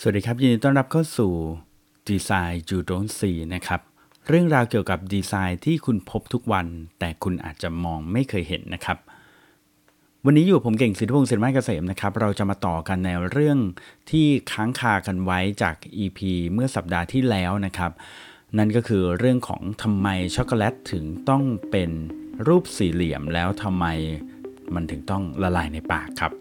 สวัสดีครับ ยินดีต้อนรับเข้าสู่ดีไซน์จูโดนซีนะครับ เรื่องราวเกี่ยวกับดีไซน์ที่คุณพบทุกวัน แต่คุณอาจจะมองไม่เคยเห็นนะครับ วันนี้อยู่ผมเก่งสิทธิพงศ์สินไม้เกษมนะครับ เราจะมาต่อกันในเรื่องที่ค้างคากันไว้จาก EP เมื่อสัปดาห์ที่แล้วนะครับ นั่นก็คือเรื่องของทำไมช็อกโกแลตถึงต้องเป็นรูปสี่เหลี่ยมแล้วทำไมมันถึงต้องละลายในปากครับ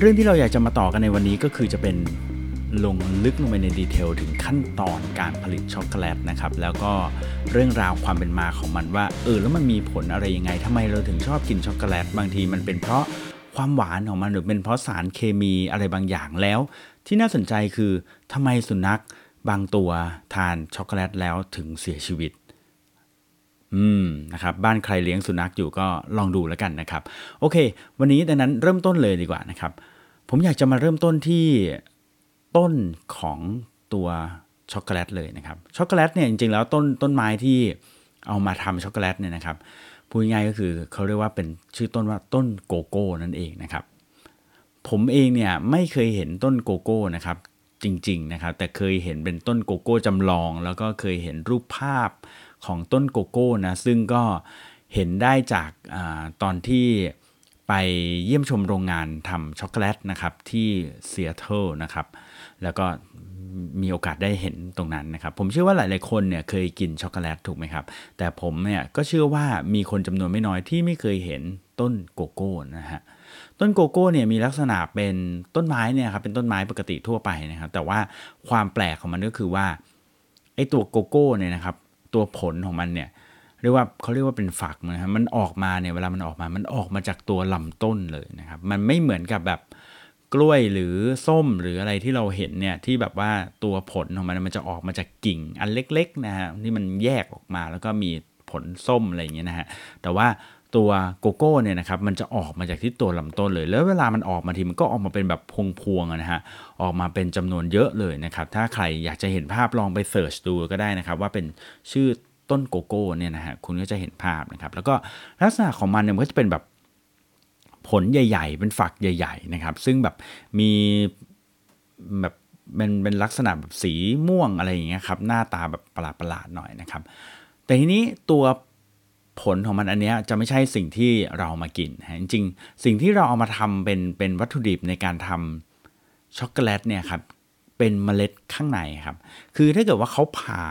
เรื่องที่เราอยากจะมาต่อกันในวันนี้ก็คือจะเป็นลงลึกลงไปใน detail ถึงขั้นตอนการผลิตช็อกโกแลตนะครับ แล้วก็เรื่องราวความเป็นมาของมันว่าเออแล้วมันมีผลอะไรยังไงทำไมเราถึงชอบกินช็อกโกแลตบางทีมันเป็นเพราะความหวานของมันหรือเป็นเพราะสารเคมีอะไรบางอย่างแล้ว ที่น่าสนใจคือทำไมสุนัขบางตัวทานช็อกโกแลตแล้วถึงเสียชีวิต อืมนะครับบ้านใครเลี้ยงสุนัขอยู่ก็ลองดูแล้วกันนะครับ โอเค วันนี้ดังนั้นเริ่มต้นเลยดีกว่านะครับ ผมอยากจะมาเริ่มต้นที่ต้นของตัวช็อกโกแลตเลยนะครับช็อกโกแลตเนี่ยจริงๆแล้วต้นต้นไม้ที่เอามาทำช็อกโกแลตเนี่ยนะครับพูดง่ายก็คือเขาเรียกว่าเป็นชื่อต้นว่าต้นโกโก้นั่นเองนะครับ ผมเองเนี่ยไม่เคยเห็นต้นโกโก้นะครับจริงๆนะครับแต่เคยเห็นเป็นต้นโกโก้จำลอง แล้วก็เคยเห็นรูปภาพ ของต้นโกโก้นะซึ่งก็เห็นได้จากอาตอนที่ไปเยี่ยมชมโรงงานทำช็อกโกแลตนะครับที่เซียเทิลนะครับแล้วก็มีโอกาสได้เห็นตรงนั้นนะครับ ผมเชื่อว่าหลาย ๆ คนเนี่ยเคยกินช็อกโกแลตถูกไหมครับ แต่ผมเนี่ยก็เชื่อว่ามีคนจำนวนไม่น้อยที่ไม่เคยเห็นต้นโกโก้นะฮะต้นโกโก้เนี่ยมีลักษณะเป็นต้นไม้เนี่ยครับเป็นต้นไม้ปกติทั่วไปนะครับ แต่ว่าความแปลกของมันก็คือว่าไอ้ตัวโกโก้เนี่ยนะครับ ตัวผลของมันเนี่ยเรียกว่าเขาเรียกว่าเป็นฝักนะครับมันออกมาเนี่ยเวลามันออกมา มันออกมาจากตัวลำต้นเลยนะครับ มันไม่เหมือนกับแบบกล้วยหรือส้มหรืออะไรที่เราเห็นเนี่ยที่แบบว่าตัวผลของมันมันจะออกมาจากกิ่งอันเล็กๆนะฮะที่มันแยกออกมาแล้วก็มีผลส้มอะไรอย่างเงี้ยนะฮะแต่ว่า ตัวโกโก้เนี่ยนะครับมันจะออกมาจากที่ตัวลำต้นเลย แล้วเวลามันออกมาทีมันก็ออกมาเป็นแบบพวงๆนะฮะออกมาเป็นจำนวนเยอะเลยนะครับถ้าใครอยากจะเห็นภาพลองไป search ดูก็ได้นะครับว่าเป็นชื่อต้นโกโก้เนี่ยนะฮะคุณก็จะเห็นภาพนะครับแล้วก็ลักษณะของมันเนี่ยมันก็จะเป็นแบบผลใหญ่ ๆ เป็นฝักใหญ่ ๆ นะครับ ซึ่งแบบมีแบบเป็นเป็นลักษณะแบบสีม่วงอะไรอย่างเงี้ยครับหน้าตาแบบประหลาดๆหน่อยนะครับแต่ทีนี้ตัว ผลของมันอันเนี้ยจะไม่ใช่สิ่งที่เรามากินฮะจริงๆสิ่งที่เราเอามาทำเป็นเป็นวัตถุดิบในการทำช็อกโกแลตเนี่ยครับเป็นเมล็ดข้างในครับ คือถ้าเกิดว่าเขาผ่า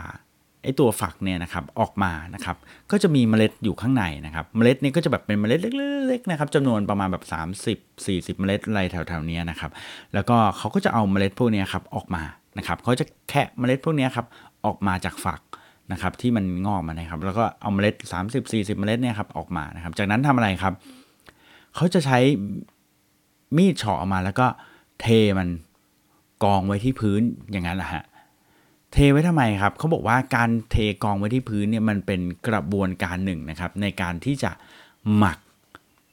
ไอตัวฝักเนี่ยนะครับออกมานะครับ ก็จะมีเมล็ดอยู่ข้างในนะครับ เมล็ดนี้ก็จะแบบเป็นเมล็ดเล็กๆนะครับจำนวนประมาณแบบ 30 40 เมล็ดอะไรแถวๆนี้นะครับ แล้วก็เขาก็จะเอาเมล็ดพวกนี้ครับออกมานะครับเขาจะแคะเมล็ดพวกนี้ครับออกมาจากฝัก นะครับที่มันงอกมานะครับ แล้วก็เอาเมล็ด 30 40 เมล็ดเนี่ยครับออกมานะครับ จากนั้นทำอะไรครับ เขาจะใช้มีดเฉาะออกมาแล้วก็เทมันกองไว้ที่พื้นอย่างนั้นแหละฮะเทไว้ทำไมครับเขาบอกว่าการเทกองไว้ที่พื้นเนี่ยมันเป็นกระบวนการหนึ่งนะครับ ในการที่จะหมัก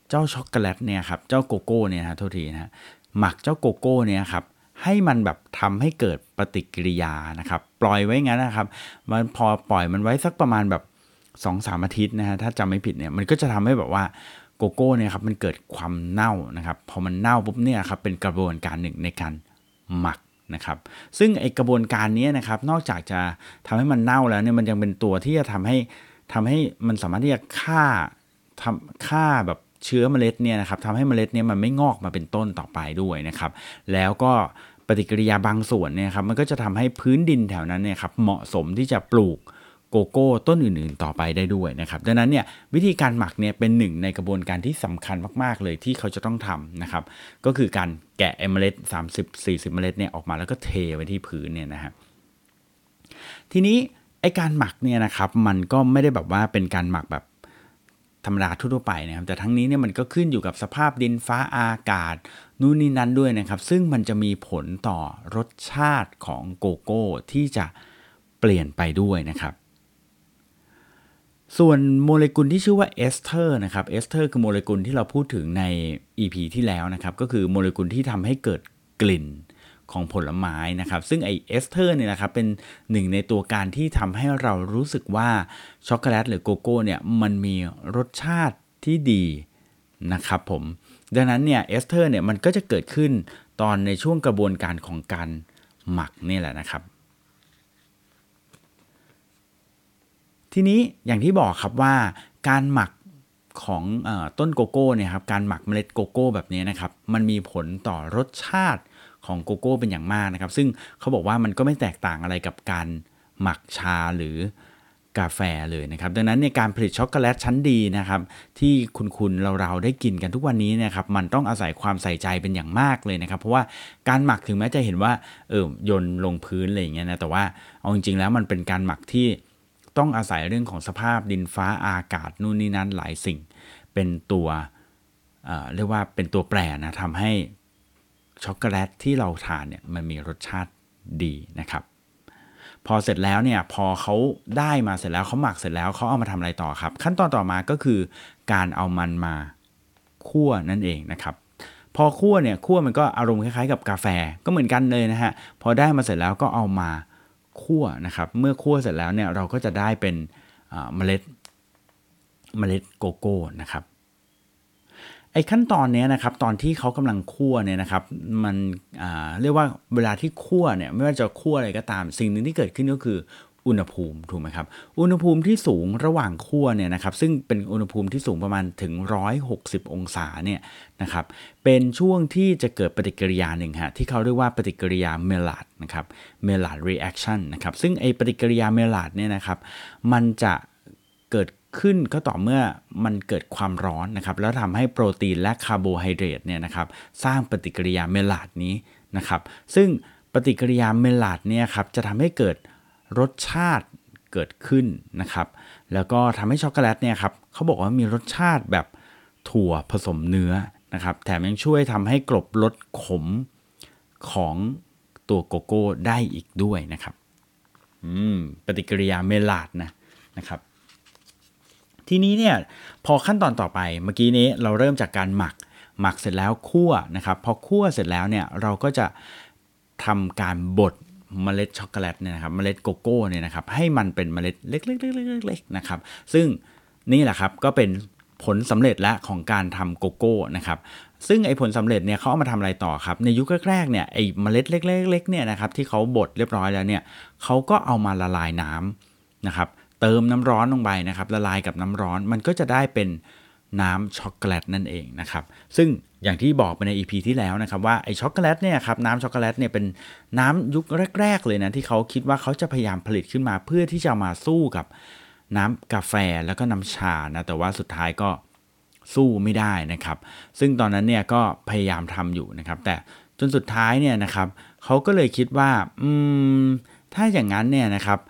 เจ้าช็อกโกแลตเนี่ยครับเจ้าโกโก้เนี่ยนะโทษทีนะหมักเจ้าโกโก้เนี่ยครับ ให้มันแบบทำให้เกิดปฏิกิริยานะครับ ปล่อยไว้งั้นนะครับ มันพอปล่อยมันไว้สักประมาณแบบ2อสามอาทิตย์นะฮะถ้าจำไม่ผิดเนี่ยมันก็จะทำให้แบบว่าโกโก้เนี่ยครับมันเกิดความเน่านะครับพอมันเน่าปุ๊บเนี่ยครับเป็นกระบวนการหนึ่งในการหมักนะครับซึ่งไอกระบวนการนี้นะครับนอกจากจะทำให้มันเน่าแล้วเนี่ยมันยังเป็นตัวที่จะทำให้ทำให้มันสามารถที่จะฆ่าทำฆ่าแบบ เชื้อเมล็ดเนี่ยนะครับทำให้เมล็ดเนี่ยมันไม่งอกมาเป็นต้นต่อไปด้วยนะครับ แล้วก็ปฏิกิริยาบางส่วนเนี่ยครับมันก็จะทำให้พื้นดินแถวนั้นเนี่ยครับเหมาะสมที่จะปลูกโกโก้ต้นอื่นๆ ต่อไปได้ด้วยนะครับ ดังนั้นเนี่ยวิธีการหมักเนี่ยเป็นหนึ่งในกระบวนการที่สำคัญมากๆเลยที่เขาจะต้องทำนะครับ ก็คือการแกะเมล็ด30-40 เมล็ดเนี่ยออกมาแล้วก็เทไว้ที่พื้นเนี่ยนะฮะทีนี้ไอการหมักเนี่ยนะครับมันก็ไม่ได้แบบว่าเป็นการหมักแบบ ธรรมดาทั่วไปนะครับแต่ทั้งนี้เนี่ยมันก็ขึ้นอยู่กับสภาพดินฟ้าอากาศนู่นนี่นั้นด้วยนะครับ ซึ่งมันจะมีผลต่อรสชาติของโกโก้ที่จะเปลี่ยนไปด้วยนะครับ ส่วนโมเลกุลที่ชื่อว่าเอสเตอร์นะครับเอสเตอร์คือโมเลกุลที่เราพูดถึงใน EP ที่แล้วนะครับ ก็คือโมเลกุลที่ทำให้เกิดกลิ่น ของผลไม้นะครับ ซึ่งไอเอสเตอร์เนี่ยนะครับเป็นหนึ่งในตัวการที่ทำให้เรารู้สึกว่าช็อกโกแลตหรือโกโก้เนี่ยมันมีรสชาติที่ดีนะครับผม ดังนั้นเนี่ยเอสเตอร์เนี่ยมันก็จะเกิดขึ้นตอนในช่วงกระบวนการของการหมักนี่แหละนะครับ ทีนี้อย่างที่บอกครับว่าการหมักของอต้นโกโก้เนี่ยครับการหมักเมล็ดโกโก้แบบนี้นะครับ มันมีผลต่อรสชาติ ของโกโก้เป็นอย่างมากนะครับ ซึ่งเขาบอกว่ามันก็ไม่แตกต่างอะไรกับการหมักชาหรือกาแฟเลยนะครับ ดังนั้นในการผลิตช็อกโกแลตชั้นดีนะครับ ที่คุณคุณเราเราได้กินกันทุกวันนี้นะครับ มันต้องอาศัยความใส่ใจเป็นอย่างมากเลยนะครับ เพราะว่าการหมักถึงแม้จะเห็นว่าเออโยนลงพื้นอะไรอย่างเงี้ยนะแต่ว่าเอาจริงๆแล้วมันเป็นการหมักที่ต้องอาศัยเรื่องของสภาพดินฟ้าอากาศนู่นนี่นั่นหลายสิ่ง เป็นตัวเเรียกว่าเป็นตัวแปรนะทำให้ ช็อกโกแลตที่เราทานเนี่ยมันมีรสชาติดีนะครับ พอเสร็จแล้วเนี่ยพอเขาได้มาเสร็จแล้วเขาหมักเสร็จแล้วเขาเอามาทำอะไรต่อครับ ขั้นตอนต่อมาก็คือการเอามันมาคั่วนั่นเองนะครับพอคั่วเนี่ยคั่วมันก็อารมณ์คล้ายๆกับกาแฟก็เหมือนกันเลยนะฮะพอได้มาเสร็จแล้วก็เอามาคั่วนะครับ เมื่อคั่วเสร็จแล้วเนี่ยเราก็จะได้เป็นเมล็ดเมล็ดโกโก้นะครับ ไอ้ขั้นตอนนี้นะครับตอนที่เขากำลังคั่วเนี่ยนะครับมันเรียกว่าเวลาที่คั่วเนี่ยไม่ว่าจะคั่วอะไรก็ตาม สิ่งหนึ่งที่เกิดขึ้นก็คืออุณหภูมิถูกไหมครับอุณหภูมิที่สูงระหว่างคั่วเนี่ยนะครับซึ่งเป็นอุณหภูมิที่สูงประมาณถึง 160 องศาเนี่ยนะครับเป็นช่วงที่จะเกิดปฏิกิริยาหนึ่งฮะที่เขาเรียกว่าปฏิกิริยา Maillard นะครับ Maillard reaction นะครับซึ่งไอปฏิกิริยา Maillard เนี่ยนะครับมันจะเกิด ขึ้นก็ต่อเมื่อมันเกิดความร้อนนะครับ แล้วทำให้โปรตีนและคาร์โบไฮเดรตเนี่ยนะครับสร้างปฏิกิริยา Maillard นี้นะครับ ซึ่งปฏิกิริยา Maillard เนี่ยครับจะทำให้เกิดรสชาติเกิดขึ้นนะครับ แล้วก็ทำให้ช็อกโกแลตเนี่ยครับเขาบอกว่ามีรสชาติแบบถั่วผสมเนื้อนะครับ แถมยังช่วยทำให้กลบรสขมของตัวโกโก้ได้อีกด้วยนะครับปฏิกิริยา Maillard นะนะครับ ทีนี้เนี่ยพอขั้นตอนต่อไปเมื่อกี้นี้เราเริ่มจากการหมัก หมักเสร็จแล้วคั่วนะครับพอคั่วเสร็จแล้วเนี่ยเราก็จะทำการบดเมล็ดช็อกโกแลตเนี่ยนะครับเมล็ดโกโก้เนี่ยนะครับให้มันเป็นเมล็ดเล็กๆๆๆนะครับซึ่งนี่แหละครับก็เป็นผลสำเร็จแล้วของการทำโกโก้นะครับซึ่งไอ้ผลสำเร็จเนี่ยเขาเอามาทำอะไรต่อครับ ในยุคแรกๆเนี่ยไอ้เมล็ดเล็กๆๆเนี่ยนะครับที่เขาบดเรียบร้อยแล้วเนี่ยเขาก็เอามาละลายน้ำนะครับ เติมน้ำร้อนลงไปนะครับละลายกับน้ำร้อนมันก็จะได้เป็นน้ำช็อกโกแลตนั่นเองนะครับ ซึ่งอย่างที่บอกไปใน EP ที่แล้วนะครับว่าไอช็อกโกแลตเนี่ยครับน้ำช็อกโกแลตเนี่ยเป็นน้ำยุคแรก ๆ เลยนะที่เขาคิดว่าเขาจะพยายามผลิตขึ้นมาเพื่อที่จะมาสู้กับน้ำกาแฟแล้วก็น้ำชานะแต่ว่าสุดท้ายก็สู้ไม่ได้นะครับ ซึ่งตอนนั้นเนี่ยก็พยายามทำอยู่นะครับ แต่จนสุดท้ายเนี่ยนะครับเขาก็เลยคิดว่าอืมถ้าอย่างนั้นเนี่ยนะครับเ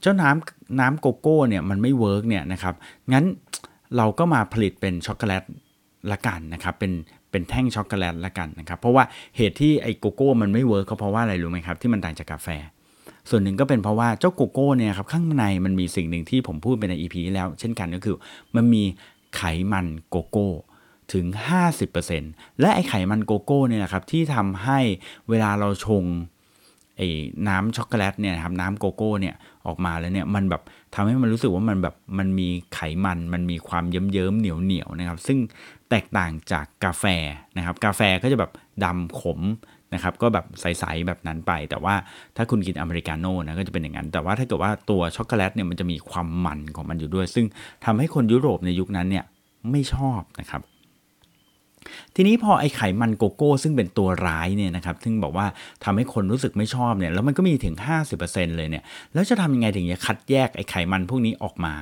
เจ้าน้ำน้ำโกโก้เนี่ยมันไม่ work เนี่ยนะครับงั้นเราก็มาผลิตเป็นช็อกโกแลตละกันนะครับเป็นเป็นแท่งช็อกโกแลตละกันนะครับเพราะว่าเหตุที่ไอ้โกโก้มันไม่ work ก็เพราะว่าอะไรรู้ไหมครับที่มันต่างจากกาแฟ ส่วนหนึ่งก็เป็นเพราะว่าเจ้าโกโก้เนี่ยครับข้างในมันมีสิ่งหนึ่งที่ผมพูดไปใน EP ที่แล้วเช่นกันก็คือ มันมีไขมันโกโก้ถึง 50%และไอไขมันโกโก้เนี่ยนะครับที่ทำให้เวลาเราชง ไอ้น้ำช็อกโกแลตเนี่ยครับน้ำโกโก้เนี่ยออกมาแล้วเนี่ยมันแบบทำให้มันรู้สึกว่ามันแบบมันมีไขมันมันมีความเยิ้มๆเหนียวเหนียวนะครับ ซึ่งแตกต่างจากกาแฟนะครับ กาแฟก็จะแบบดำขมนะครับก็แบบใสๆแบบนั้นไป แต่ว่าถ้าคุณกินอเมริกาโน่นะก็จะเป็นอย่างนั้น แต่ว่าถ้าเกิดว่าตัวช็อกโกแลตเนี่ยมันจะมีความมันของมันอยู่ด้วย ซึ่งทำให้คนยุโรปในยุคนั้นเนี่ยไม่ชอบนะครับ ทีนี้พอไอไขมันโกโก้ ซึ่งเป็นตัวร้ายเนี่ยนะครับซึ่งบอกว่าทำให้คนรู้สึกไม่ชอบเนี่ยแล้วมันก็มีถึง 50%เลยเนี่ยแล้วจะทำยังไงถึงจะคัดแยกไอไขมันพวกนี้ออกมา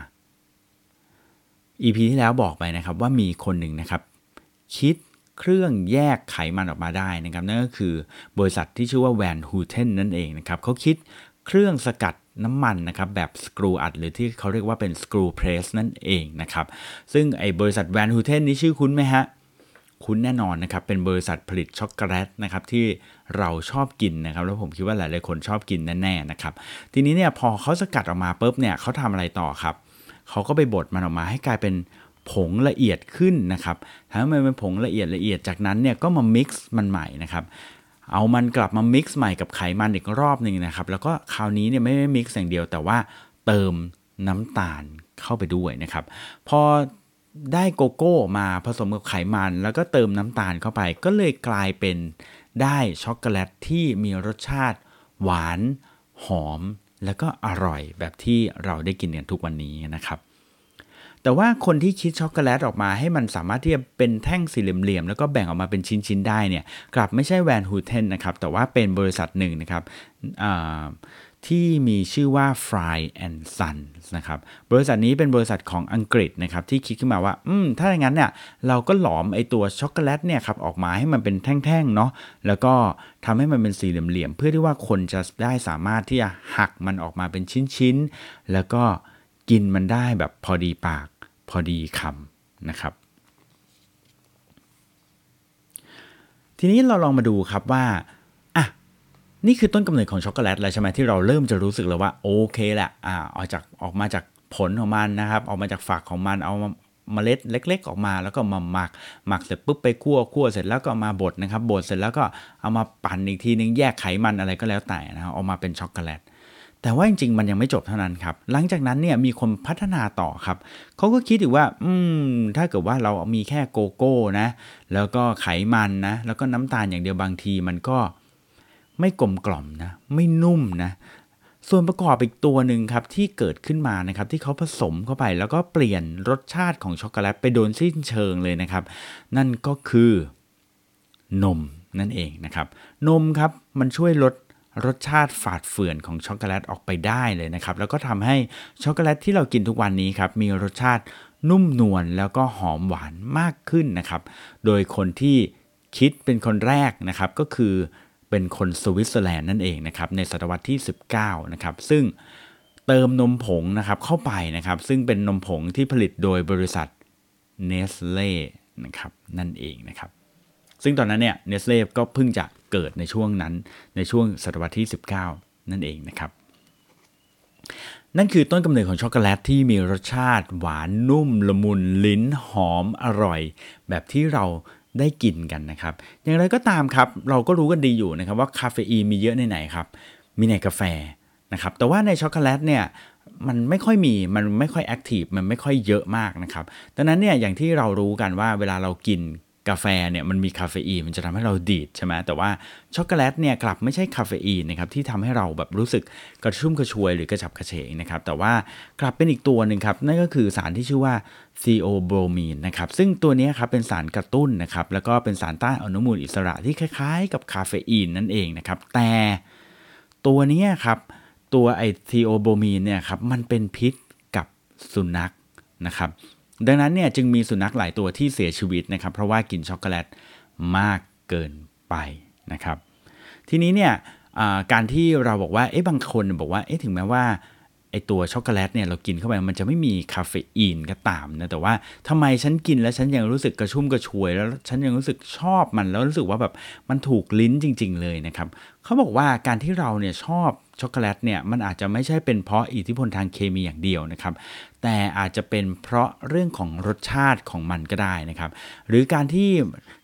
EP ที่แล้วบอกไปนะครับว่ามีคนหนึ่งนะครับคิดเครื่องแยกไขมันออกมาได้นะครับนั่นก็คือบริษัทที่ชื่อว่าแวนฮูเทนนั่นเองนะครับเขาคิดเครื่องสกัดน้ำมันนะครับแบบสกรูอัดหรือที่เขาเรียกว่าเป็นสกรูเพรสนั่นเองนะครับซึ่งไอ้บริษัทแวนฮูเทนนี่ชื่อคุ้นไหมฮะ คุ้นแน่นอนนะครับเป็นบริษัทผลิตช็อกโกแลตนะครับที่เราชอบกินนะครับแล้วผมคิดว่าหลายๆคนชอบกินแน่ๆนะครับทีนี้เนี่ยพอเขาสกัดออกมาปุ๊บเนี่ยเขาทำอะไรต่อครับเขาก็ไปบดมันออกมาให้กลายเป็นผงละเอียดขึ้นนะครับทำให้มันเป็นผงละเอียดละเอียดจากนั้นเนี่ยก็มามิกซ์มันใหม่นะครับเอามันกลับมา mix ใหม่กับไขมันอีกรอบหนึ่งนะครับแล้วก็คราวนี้เนี่ยไม่ได้ mix อย่างเดียวแต่ว่าเติมน้ำตาลเข้าไปด้วยนะครับ พอ ได้โกโก้มาผสมกับไขมัน แล้วก็เติมน้ำตาลเข้าไป ก็เลยกลายเป็นได้ช็อกโกแลตที่มีรสชาติ หวาน หอม แล้วก็อร่อยแบบที่เราได้กินกันทุกวันนี้นะครับ แต่ว่าคนที่คิดช็อกโกแลตออกมาให้มันสามารถที่จะเป็นแท่งสี่เหลี่ยมๆแล้วก็แบ่งออกมาเป็นชิ้นๆได้เนี่ยกลับไม่ใช่แวนฮูเทนนะครับแต่ว่าเป็นบริษัทหนึ่งนะครับ ที่มีชื่อว่า Fry and Sons นะครับ บริษัทนี้เป็นบริษัทของอังกฤษนะครับ ที่คิดขึ้นมาว่า อืม ถ้าอย่างนั้นเนี่ย เราก็หลอมไอตัวช็อกโกแลตเนี่ยครับ ออกมาให้มันเป็นแท่งๆ เนาะ แล้วก็ทำให้มันเป็นสี่เหลี่ยมๆ เพื่อที่ว่าคนจะได้สามารถที่จะหักมันออกมาเป็นชิ้นๆ แล้วก็กินมันได้แบบพอดีปาก พอดีคำนะครับ ทีนี้เราลองมาดูครับว่า นี่คือต้นกำเนิดของช็อกโกแลตแล้วใช่ไหมที่เราเริ่มจะรู้สึกแล้วว่าโอเคแหละอ่าออกจากออกมาจากผลของมันนะครับ ออกมาจากฝักของมันเอาเมล็ดเล็ก ๆ ออกมาแล้วก็มาหมักหมักเสร็จปุ๊บไปคั่วคั่วเสร็จแล้วก็มาบดนะครับบดเสร็จแล้วก็เอามาปั่นอีกทีนึงแยกไขมันอะไรก็แล้วแต่นะครับออกมาเป็นช็อกโกแลตแต่ว่าจริงๆ มันยังไม่จบเท่านั้นครับ หลังจากนั้นเนี่ยมีคนพัฒนาต่อครับ เขาก็คิดอีกว่า อืม ถ้าเกิดว่าเรามีแค่โกโก้นะ แล้วก็ไขมันนะ แล้วก็น้ำตาลอย่างเดียวบางทีมันก็ ไม่กลมกล่อมนะไม่นุ่มนะส่วนประกอบอีกตัวหนึ่งครับที่เกิดขึ้นมานะครับที่เขาผสมเข้าไปแล้วก็เปลี่ยนรสชาติของช็อกโกแลตไปโดยสิ้นเชิงเลยนะครับ นั่นก็คือนมนั่นเองนะครับ นมครับมันช่วยลดรสชาติฝาดเฝื่อนของช็อกโกแลตออกไปได้เลยนะครับ แล้วก็ทำให้ช็อกโกแลตที่เรากินทุกวันนี้ครับมีรสชาตินุ่มนวลแล้วก็หอมหวานมากขึ้นนะครับ โดยคนที่คิดเป็นคนแรกนะครับก็คือ เป็นคนสวิตเซอร์แลนด์นั่นเองนะครับในศตวรรษที่ 19 นะครับ ซึ่งเติมนมผงนะครับเข้าไปนะครับ ซึ่งเป็นนมผงที่ผลิตโดยบริษัทเนสเล่นะครับนั่นเองนะครับ ซึ่งตอนนั้นเนี่ยเนสเล่ก็เพิ่งจะเกิดในช่วงนั้นในช่วงศตวรรษที่ 19 นั่นเองนะครับ นั่นคือต้นกำเนิดของช็อกโกแลตที่มีรสชาติหวานนุ่มละมุนลิ้นหอมอร่อย แบบที่เรา ได้กินกันนะครับ อย่างไรก็ตามครับ เราก็รู้กันดีอยู่นะครับว่าคาเฟอีนมีเยอะในไหนครับ มีในกาแฟนะครับ แต่ว่าในช็อกโกแลตเนี่ยมันไม่ค่อยมี มันไม่ค่อย active มันไม่ค่อยเยอะมากนะครับ ดังนั้นเนี่ยอย่างที่เรารู้กันว่าเวลาเรากิน กาแฟเนี่ยมันมีคาเฟอีนมันจะทำให้เราดีดใช่ไหมแต่ว่าช็อกโกแลตเนี่ยกลับไม่ใช่คาเฟอีนนะครับที่ทำให้เราแบบรู้สึกกระชุ่มกระชวยหรือกระฉับกระเฉงนะครับแต่ว่ากลับเป็นอีกตัวหนึ่งครับนั่นก็คือสารที่ชื่อว่า theobromine นะครับซึ่งตัวนี้ครับเป็นสารกระตุ้นนะครับแล้วก็เป็นสารต้านอนุมูลอิสระที่คล้ายๆ กับคาเฟอีนนั่นเองนะครับแต่ตัวนี้ครับตัวไอ theobromine เนี่ยครับมันเป็นพิษกับสุนัขนะครับ ดังนั้นเนี่ยจึงมีสุนัขหลายตัวที่เสียชีวิตนะครับ เพราะว่ากินช็อกโกแลตมากเกินไปนะครับ ทีนี้เนี่ยการที่เราบอกว่าเอ๊ะบางคนบอกว่าเอ๊ะถึงแม้ว่าไอตัวช็อกโกแลตเนี่ยเรากินเข้าไปมันจะไม่มีคาเฟอีนก็ตามนะแต่ว่าทำไมฉันกินแล้วฉันยังรู้สึกกระชุ่มกระชวย แล้วฉันยังรู้สึกชอบมันแล้วรู้สึกว่าแบบมันถูกลิ้นจริง ๆ เลยนะครับเขาบอกว่าการที่เราเนี่ยชอบ ช็อกโกแลตเนี่ยมันอาจจะไม่ใช่เป็นเพราะอิทธิพลทางเคมีอย่างเดียวนะครับ แต่อาจจะเป็นเพราะเรื่องของรสชาติของมันก็ได้นะครับ หรือการที่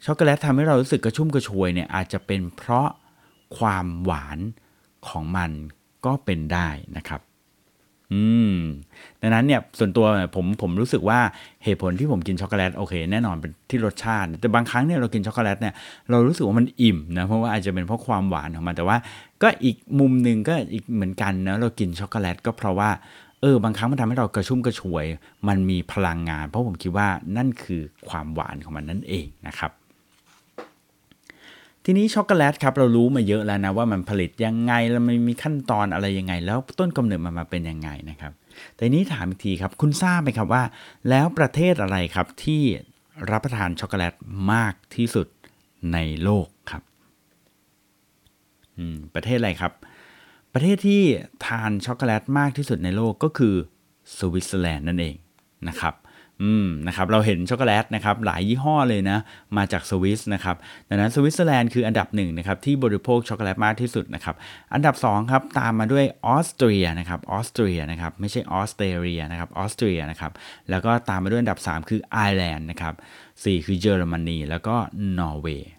ช็อกโกแลตทำให้เรารู้สึกกระชุ่มกระชวยเนี่ยอาจจะเป็นเพราะความหวานของมันก็เป็นได้นะครับ อืมดังนั้นเนี่ยส่วนตัวผมผมรู้สึกว่าเหตุผลที่ผมกินช็อกโกแลตโอเค แน่นอนเป็นที่รสชาติ แต่บางครั้งเนี่ยเรากินช็อกโกแลตเนี่ยเรารู้สึกว่ามันอิ่มนะเพราะว่าอาจจะเป็นเพราะความหวานของมันแต่ว่า ก็อีกมุมหนึ่งก็อีกเหมือนกันนะเรากินช็อกโกแลตก็เพราะว่าเออบางครั้งมันทำให้เรากระชุ่มกระชวย มันมีพลังงาน เพราะผมคิดว่านั่นคือความหวานของมันนั่นเองนะครับ ทีนี้ช็อกโกแลตครับเรารู้มาเยอะแล้วนะว่ามันผลิตยังไงแล้วมันมีขั้นตอนอะไรยังไง แล้วต้นกำเนิดมันมาเป็นยังไงนะครับแต่นี้ถามอีกทีครับคุณทราบไหมครับว่า แล้วประเทศอะไรครับที่รับประทานช็อกโกแลตมากที่สุดในโลกครับประเทศอะไรครับ ประเทศที่ทานช็อกโกแลตมากที่สุดในโลกก็คือสวิตเซอร์แลนด์นั่นเองนะครับ อืมนะครับเราเห็นช็อกโกแลตนะครับหลายยี่ห้อเลยนะมาจากสวิสนะครับดังนั้นสวิตเซอร์แลนด์คืออันดับหนึ่งนะครับที่บริโภคช็อกโกแลตมากที่สุดนะครับอันดับ2ครับตามมาด้วยออสเตรียนะครับออสเตรียนะครับไม่ใช่ออสเตรเลียนะครับออสเตรียนะครับแล้วก็ตามมาด้วยอันดับ 3 คือไอร์แลนด์นะครับ4คือเยอรมนีแล้วก็นอร์เวย์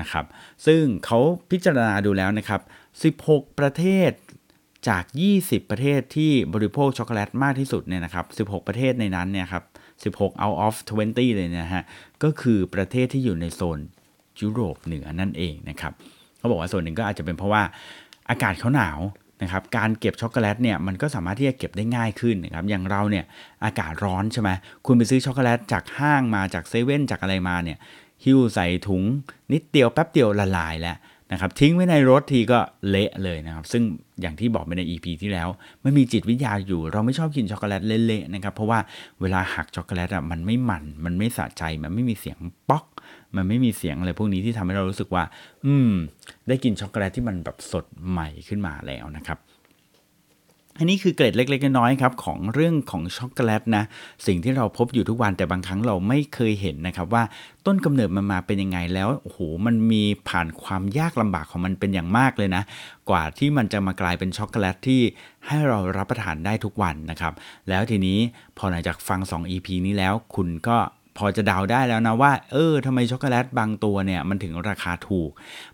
นะครับซึ่งเขาพิจารณาดูแล้วนะครับ 16 ประเทศจาก 20 ประเทศที่บริโภคช็อกโกแลตมากที่สุดเนี่ยนะครับ 16 ประเทศในนั้นเนี่ยครับ 16 out of 20 เลยนะฮะ ก็คือประเทศที่อยู่ในโซนยุโรปเหนือนั่นเองนะครับเขาบอกว่าส่วนหนึ่งก็อาจจะเป็นเพราะว่าอากาศเขาหนาวนะครับการเก็บช็อกโกแลตเนี่ยมันก็สามารถที่จะเก็บได้ง่ายขึ้นนะครับอย่างเราเนี่ยอากาศร้อนใช่ไหมคุณไปซื้อช็อกโกแลตจากห้างมาจากเซเว่นจากอะไรมาเนี่ยหิ้วใส่ถุงนิดเดียวแป๊บเดียวละลายแล้ว นะครับทิ้งไว้ในรถทีก็เละเลยนะครับ ซึ่งอย่างที่บอกไปใน EP ที่แล้วไม่มีจิตวิทยาอยู่ เราไม่ชอบกินช็อกโกแลตเละๆนะครับ เพราะว่าเวลาหักช็อกโกแลตอะมันไม่มัน มันไม่สะใจ มันไม่มีเสียงป๊อก มันไม่มีเสียงอะไรพวกนี้ที่ทำให้เรารู้สึกว่า อืม ได้กินช็อกโกแลตที่มันแบบสดใหม่ขึ้นมาแล้วนะครับ อันนี้คือเกร็ดเล็กๆน้อยๆครับของเรื่องของช็อกโกแลตนะสิ่งที่เราพบอยู่ทุกวันแต่บางครั้งเราไม่เคยเห็นนะครับว่าต้นกำเนิดมันมาเป็นยังไงแล้วโอ้โหมันมีผ่านความยากลำบากของมันเป็นอย่างมากเลยนะ กว่าที่มันจะมากลายเป็นช็อกโกแลตที่ให้เรารับประทานได้ทุกวันนะครับ แล้วทีนี้พอหลังจากฟัง 2 EP นี้แล้วคุณก็ พอจะเดาได้แล้วนะว่า เออทำไมช็อกโกแลตบางตัวเนี่ยมันถึงราคาถูก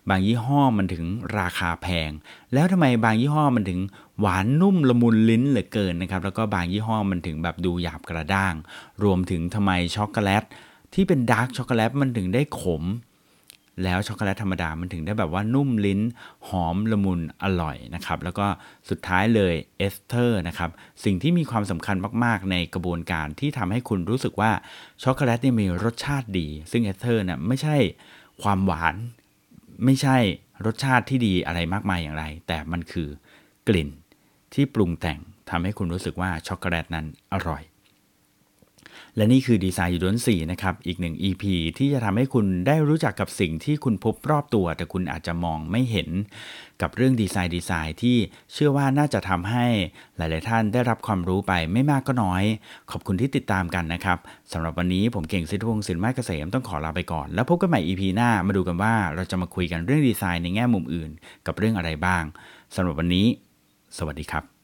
บางยี่ห้อมันถึงราคาแพง แล้วทำไมบางยี่ห้อมันถึงหวานนุ่มละมุนลิ้นเหลือเกินนะครับ แล้วก็บางยี่ห้อมันถึงแบบดูหยาบกระด้าง รวมถึงทำไมช็อกโกแลตที่เป็นดาร์กช็อกโกแลตมันถึงได้ขม แล้วช็อกโกแลตธรรมดามันถึงได้แบบว่านุ่มลิ้นหอมละมุนอร่อยนะครับแล้วก็สุดท้ายเลยเอสเทอร์นะครับสิ่งที่มีความสำคัญมากๆ ในกระบวนการที่ทำให้คุณรู้สึกว่าช็อกโกแลตเนี่ยมีรสชาติดี ซึ่งเอสเทอร์เนี่ยไม่ใช่ความหวาน ไม่ใช่รสชาติที่ดีอะไรมากมายอย่างไร แต่มันคือกลิ่นที่ปรุงแต่งทำให้คุณรู้สึกว่าช็อกโกแลตนั้นอร่อย และนี่คือ Design You Don't See นะครับ อีกหนึ่ง EP ที่จะทำให้คุณได้รู้จักกับสิ่งที่คุณพบรอบตัว แต่คุณอาจจะมองไม่เห็น กับเรื่องดีไซน์ดีไซน์ที่เชื่อว่าน่าจะทำให้หลาย ๆ ท่านได้รับความรู้ไปไม่มากก็น้อย ขอบคุณที่ติดตามกันนะครับสำหรับวันนี้ผมเก่งสิทธิพงศ์สินไม้เกษมต้องขอลาไปก่อน แล้วพบกันใหม่ EP หน้ามาดูกันว่าเราจะมาคุยกันเรื่องดีไซน์ในแง่มุมอื่น กับเรื่องอะไรบ้างสำหรับวันนี้ สวัสดีครับ